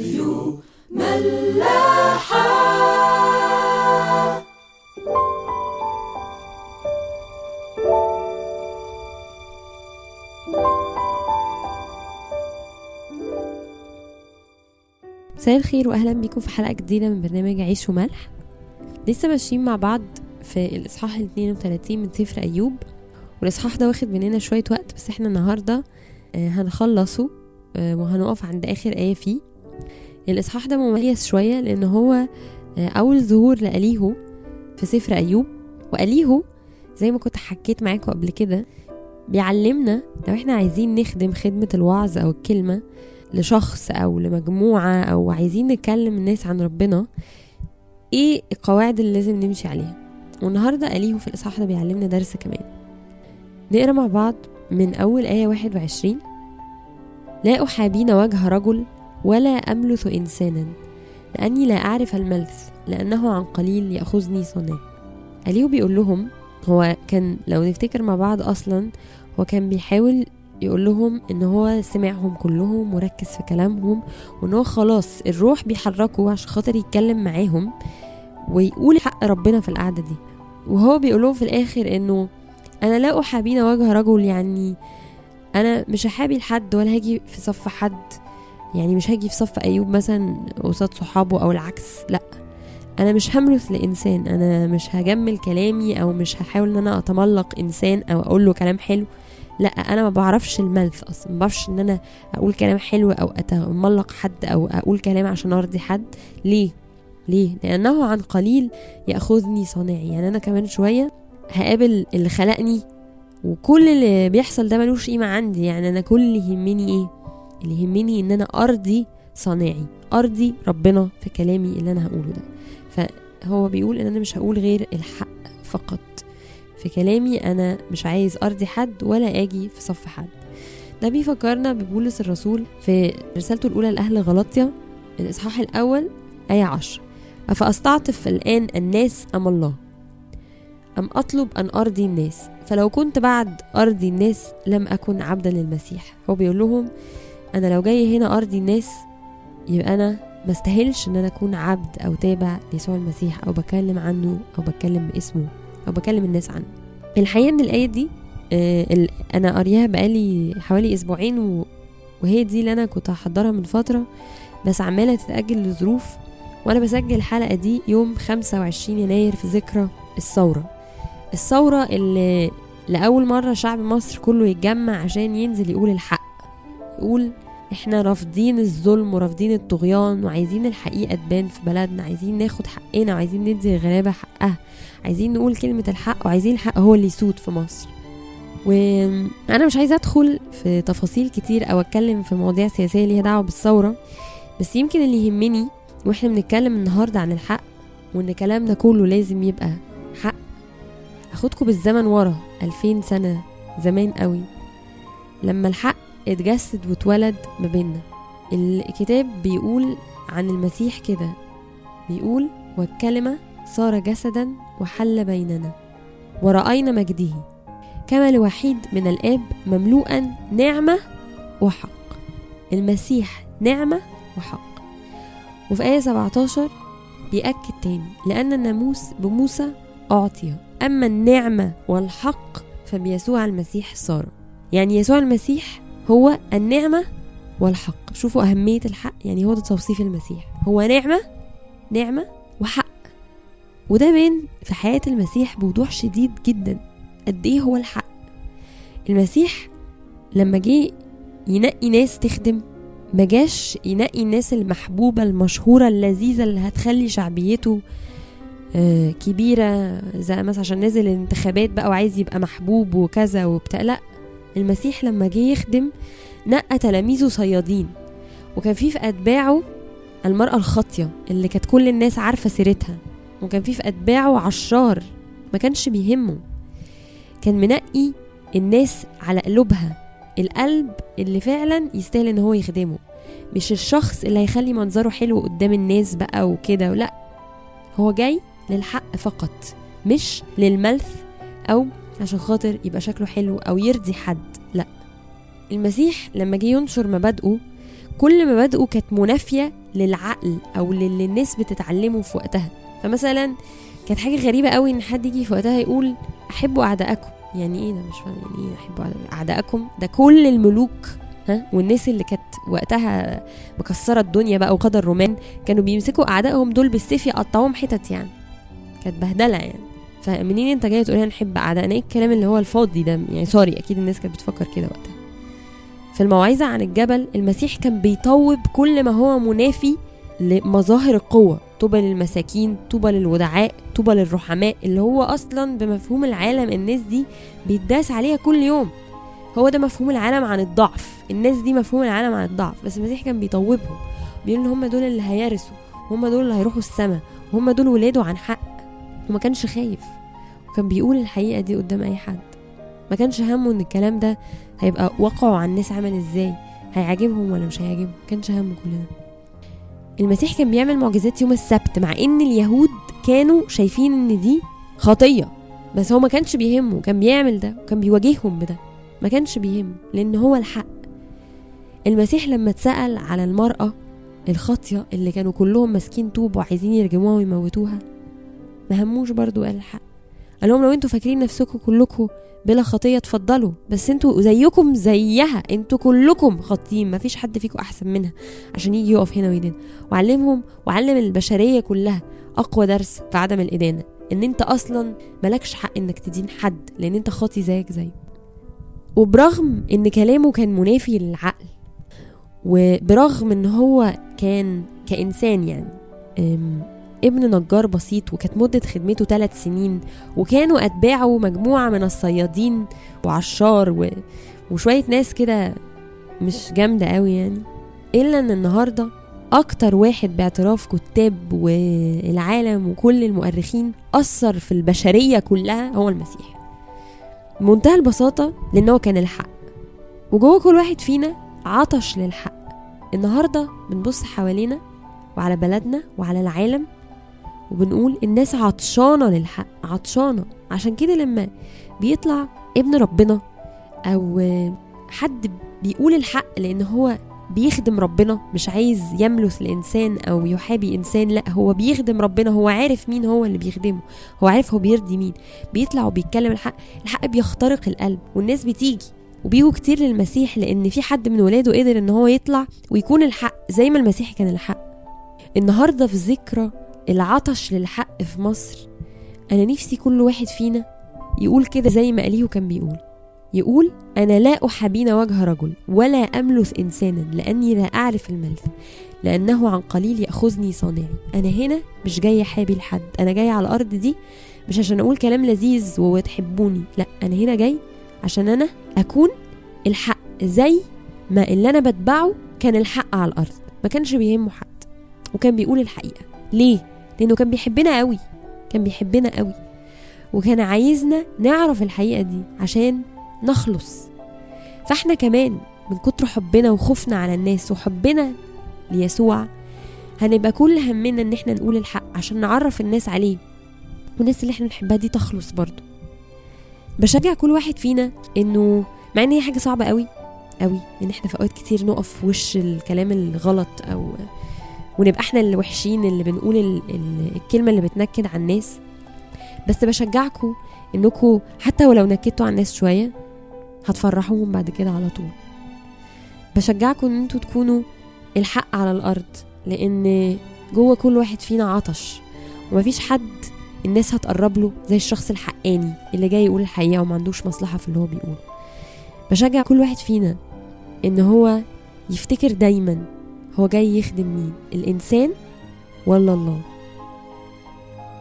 راديو ملاحة. مساء الخير واهلا بيكم في حلقة جديدة من برنامج عيش وملح. لسه ماشيين مع بعض في الإصحاح ال 32 من سفر أيوب والإصحاح ده واخد مننا شوية وقت بس إحنا النهارده آه، هنخلصه آه، وهنقف عند آخر آية فيه. الإصحاح ده مميز شوية لأن هو آه، أول ظهور لأليهو في سفر أيوب وأليهو زي ما كنت حكيت معاكم قبل كده بيعلمنا لو إحنا عايزين نخدم خدمة الوعظ أو الكلمة لشخص أو لمجموعة أو عايزين نكلم الناس عن ربنا إيه القواعد اللي لازم نمشي عليها؟ والنهاردة أليهو في الإصحاح ده بيعلمنا درس كمان. نقرأ مع بعض من أول آية 21 لا أحابين وجه رجل ولا أملث إنسانا لأني لا أعرف الملث لأنه عن قليل يأخذني صنع. اليهو بيقول لهم هو كان لو نفتكر مع بعض أصلا هو كان بيحاول يقول لهم إن هو سمعهم كلهم وركز في كلامهم وإن هو خلاص الروح بيحركه عشان خاطر يتكلم معاهم ويقول حق ربنا في القعدة دي. وهو بيقول لهم في الآخر إنه أنا لا أحابين وجه رجل يعني أنا مش هحابي لحد ولا هاجي في صف حد. يعني مش هاجي في صف أيوب مثلا قصاد صحابه أو العكس لأ. أنا مش هملث لإنسان أنا مش هجمل كلامي أو مش هحاول إن أنا أتملق إنسان أو أقول له كلام حلو. لأ أنا ما بعرفش الملث أصلا ما بعرفش إن أنا أقول كلام حلو أو أتملق حد أو أقول كلام عشان أرضي حد. ليه؟ ليه؟ لأنه عن قليل يأخذني صناعي. يعني أنا كمان شوية هقابل اللي خلقني وكل اللي بيحصل ده ملوش قيمة عندي. يعني أنا كل اللي يهمني إيه؟ اللي يهمني إن أنا أرضي صناعي أرضي ربنا في كلامي اللي أنا هقوله ده. فهو بيقول إن أنا مش هقول غير الحق فقط. في كلامي أنا مش عايز أرضي حد ولا آجي في صف حد. ده بيفكرنا ببولس الرسول في رسالته الأولى لأهل غلطيا الإصحاح الأول آية عشر. أفأستعطف الآن الناس أم الله؟ أم أطلب أن أرضي الناس؟ فلو كنت بعد أرضي الناس لم أكن عبدا للمسيح. هو بيقول لهم أنا لو جاي هنا أرضي الناس يبقى أنا ما استاهلش إن أنا أكون عبد أو تابع ليسوع المسيح أو بكلم عنه أو بتكلم باسمه أو بكلم الناس عنه. الحقيقة إن الآية دي آه أنا قارياها بقالي حوالي أسبوعين. وهي دي اللي أنا كنت هحضرها من فترة. بس عمالة تتأجل لظروف وأنا بسجل الحلقة دي يوم 25 يناير في ذكرى الثورة. الثورة اللي لأول مرة شعب مصر كله يتجمع عشان ينزل يقول الحق. يقول إحنا رافضين الظلم ورافضين الطغيان وعايزين الحقيقة تبان في بلدنا عايزين ناخد حقنا وعايزين ندي الغلابة حقها عايزين نقول كلمة الحق وعايزين الحق هو اللي يسود في مصر. وأنا مش عايزة أدخل في تفاصيل كتير أو أتكلم في مواضيع سياسية ليها دعوة بالثورة بس يمكن اللي يهمني وإحنا بنتكلم النهاردة عن الحق وإن كلامنا كله لازم يبقى حق. أخدكم بالزمن ورا ألفين سنة زمان قوي. لما الحق اتجسد واتولد ما بيننا. الكتاب بيقول عن المسيح كده بيقول والكلمة صار جسدا وحل بيننا ورأينا مجده كما لوحيد من الآب مملوءا نعمة وحق. المسيح نعمة وحق. وفي آية 17 بيأكد تاني لأن الناموس بموسى أعطي أما النعمة والحق فبيسوع المسيح صار. يعني يسوع المسيح هو النعمة والحق. شوفوا أهمية الحق يعني هو ده توصيف المسيح. هو نعمة نعمة وحق. وده بين في حياة المسيح بوضوح شديد جدا. قد إيه هو الحق؟ المسيح لما جه ينقي ناس تخدم ما جاش ينقي الناس المحبوبة المشهورة اللذيذة اللي هتخلي شعبيته آه، كبيرة زي مثلا عشان نزل الانتخابات بقى وعايز يبقى محبوب وكذا وبتاع. لا المسيح لما جه يخدم نقى تلاميذه صيادين وكان في في أتباعه المرأة الخاطية اللي كانت كل الناس عارفة سيرتها وكان في في أتباعه عشار ما كانش بيهمه. كان منقي الناس على قلوبها القلب اللي فعلا يستاهل إن هو يخدمه مش الشخص اللي هيخلي منظره حلو قدام الناس بقى وكده لا هو جاي للحق فقط مش للملث أو عشان خاطر يبقى شكله حلو أو يرضي حد لأ. المسيح لما جه ينشر مبادئه كل مبادئه كانت منافية للعقل أو للي الناس بتتعلمه في وقتها. فمثلا كانت حاجة غريبة قوي إن حد يجي في وقتها يقول احبوا أعدائكم. يعني إيه ده؟ مش فاهم يعني إيه احبوا أعدائكم؟ ده كل الملوك ها؟ والناس اللي كانت وقتها مكسرة الدنيا بقى وقدر الرومان كانوا بيمسكوا أعدائهم دول بالسيف يقطعوهم حتت يعني. كانت بهدلة يعني. فمنين انت جاي تقول نحب اعدائنا إيه الكلام اللي هو الفاضي ده؟ يعني سوري أكيد الناس كانت بتفكر كده وقتها. في الموعظة عن الجبل المسيح كان بيطوب كل ما هو منافي لمظاهر القوة. طوبى للمساكين طوبى للودعاء طوبى للرحماء اللي هو أصلا بمفهوم العالم الناس دي بيتداس عليها كل يوم. هو ده مفهوم العالم عن الضعف. الناس دي مفهوم العالم عن الضعف. بس المسيح كان بيطوبهم. بيقول إن هم دول اللي هيرثوا هم دول اللي هيروحوا السماء. وهم دول ولاده عن حق. وما كانش خايف. وكان بيقول الحقيقة دي قدام أي حد. ما كانش همه إن الكلام ده هيبقى واقعه على الناس عامل إزاي هيعجبهم ولا مش هيعجبهم. ما كانش همه كل ده المسيح كان بيعمل معجزات يوم السبت مع إن اليهود كانوا شايفين إن دي خطية. بس هو ما كانش بيهمه كان بيعمل ده وكان بيواجههم بده. ما كانش بيهمه لأن هو الحق. المسيح لما اتسأل على المرأة الخاطية اللي كانوا كلهم ماسكين طوب وعايزين يرجموها ويموتوها ما هموش برضو قال الحق. قال لهم لو أنتوا فاكرين نفسكم كلكم بلا خطية اتفضلوا بس أنتوا زيكم زيها أنتوا كلكم خاطئين مفيش حد فيكم أحسن منها عشان يجي يقف هنا ويدين. وعلمهم وعلم البشرية كلها أقوى درس في عدم الإدانة إن انت أصلا ملكش حق إنك تدين حد لأن انت خاطي زيك زيه. وبرغم إن كلامه كان منافي للعقل وبرغم إن هو كان كإنسان يعني ابن نجار بسيط وكانت مدة خدمته ثلاث سنين وكانوا أتباعه مجموعة من الصيادين وعشار و... وشوية ناس كده مش جامدة قوي يعني. إلا إن النهاردة أكتر واحد باعتراف كتاب والعالم وكل المؤرخين أثر في البشرية كلها هو المسيح. بمنتهى البساطة لأن هو كان الحق. وجوه كل واحد فينا عطش للحق. النهاردة بنبص حوالينا وعلى بلدنا وعلى العالم وبنقول الناس عطشانة للحق عطشانة. عشان كده لما بيطلع ابن ربنا أو حد بيقول الحق لأن هو بيخدم ربنا مش عايز يملث الإنسان أو يحابي إنسان لأ هو بيخدم ربنا. هو عارف مين هو اللي بيخدمه. هو عارف هو بيرضي مين. بيطلع وبيتكلم الحق. الحق بيخترق القلب والناس بتيجي وبيجوا كتير للمسيح لأن في حد من ولاده قدر إن هو يطلع ويكون الحق زي ما المسيح كان الحق. النهارده في ذكرى العطش للحق في مصر. أنا نفسي كل واحد فينا يقول كده زي ما أليه كان بيقول. يقول أنا لا أحابين وجه رجل ولا أملث إنسانا لأني لا أعرف الملث لأنه عن قليل يأخذني صانعي أنا هنا مش جاي أحابي لحد أنا جاي على الأرض دي مش عشان أقول كلام لذيذ وتحبوني لأ أنا هنا جاي عشان أنا أكون الحق زي ما اللي أنا بتبعه كان الحق على الأرض ما كانش بيهمه حد وكان بيقول الحقيقة. ليه؟ لأنه كان بيحبنا قوي كان بيحبنا قوي. وكان عايزنا نعرف الحقيقة دي عشان نخلص. فإحنا كمان من كتر حبنا وخوفنا على الناس وحبنا ليسوع هنبقى كل همنا إن إحنا نقول الحق عشان نعرف الناس عليه. والناس اللي إحنا بنحبها دي تخلص برضو بشجع كل واحد فينا إنه مع إن هي حاجة صعبة قوي قوي إن إحنا في أوقات كتير نقف في وش الكلام الغلط أو ونبقى إحنا اللي وحشين اللي بنقول ال ال الكلمة اللي بتنكد على الناس. بس بشجعكم انكم حتى ولو نكدتوا على الناس شوية هتفرحوهم بعد كده على طول. بشجعكم ان أنتوا تكونوا الحق على الأرض لأن جوه كل واحد فينا عطش ومفيش حد الناس هتقرب له زي الشخص الحقاني اللي جاي يقول الحقيقة وما عندوش مصلحة في اللي هو بيقوله بشجع كل واحد فينا إن هو يفتكر دايما هو جاي يخدم مين؟ الإنسان ولا الله؟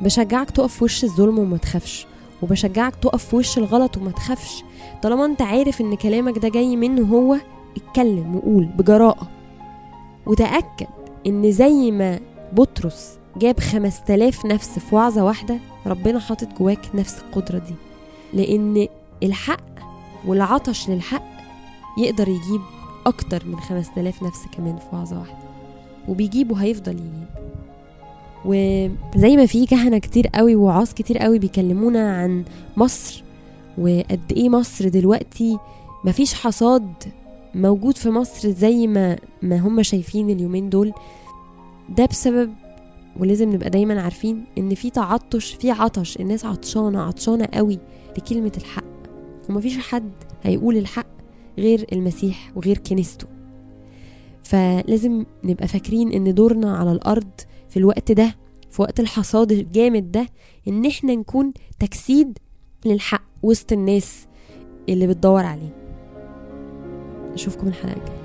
بشجعك تقف في وش الظلم وما تخافش وبشجعك تقف في وش الغلط وما تخافش. طالما انت عارف إن كلامك ده جاي منه هو اتكلم وقول بجراءة. وتأكد إن زي ما بطرس جاب خمس تلاف نفس في وعظة واحدة ربنا حاطط جواك نفس القدرة دي. لأن الحق والعطش للحق يقدر يجيب أكتر من خمس تلاف نفس كمان في وعظة واحدة. وبيجيب وهيفضل يجيب. وزي ما في كهنة كتير قوي ووعاظ كتير قوي بيكلمونا عن مصر وقد إيه مصر دلوقتي مفيش حصاد موجود في مصر زي ما ما هم شايفين اليومين دول. ده بسبب ولازم نبقى دايما عارفين إن في تعطش في عطش. الناس عطشانة عطشانة قوي لكلمة الحق. ومفيش حد هيقول الحق. غير المسيح وغير كنيسته. فلازم نبقى فاكرين إن دورنا على الأرض في الوقت ده في وقت الحصاد الجامد ده إن إحنا نكون تجسيد للحق وسط الناس اللي بتدور عليه. أشوفكم الحلقة الجاية.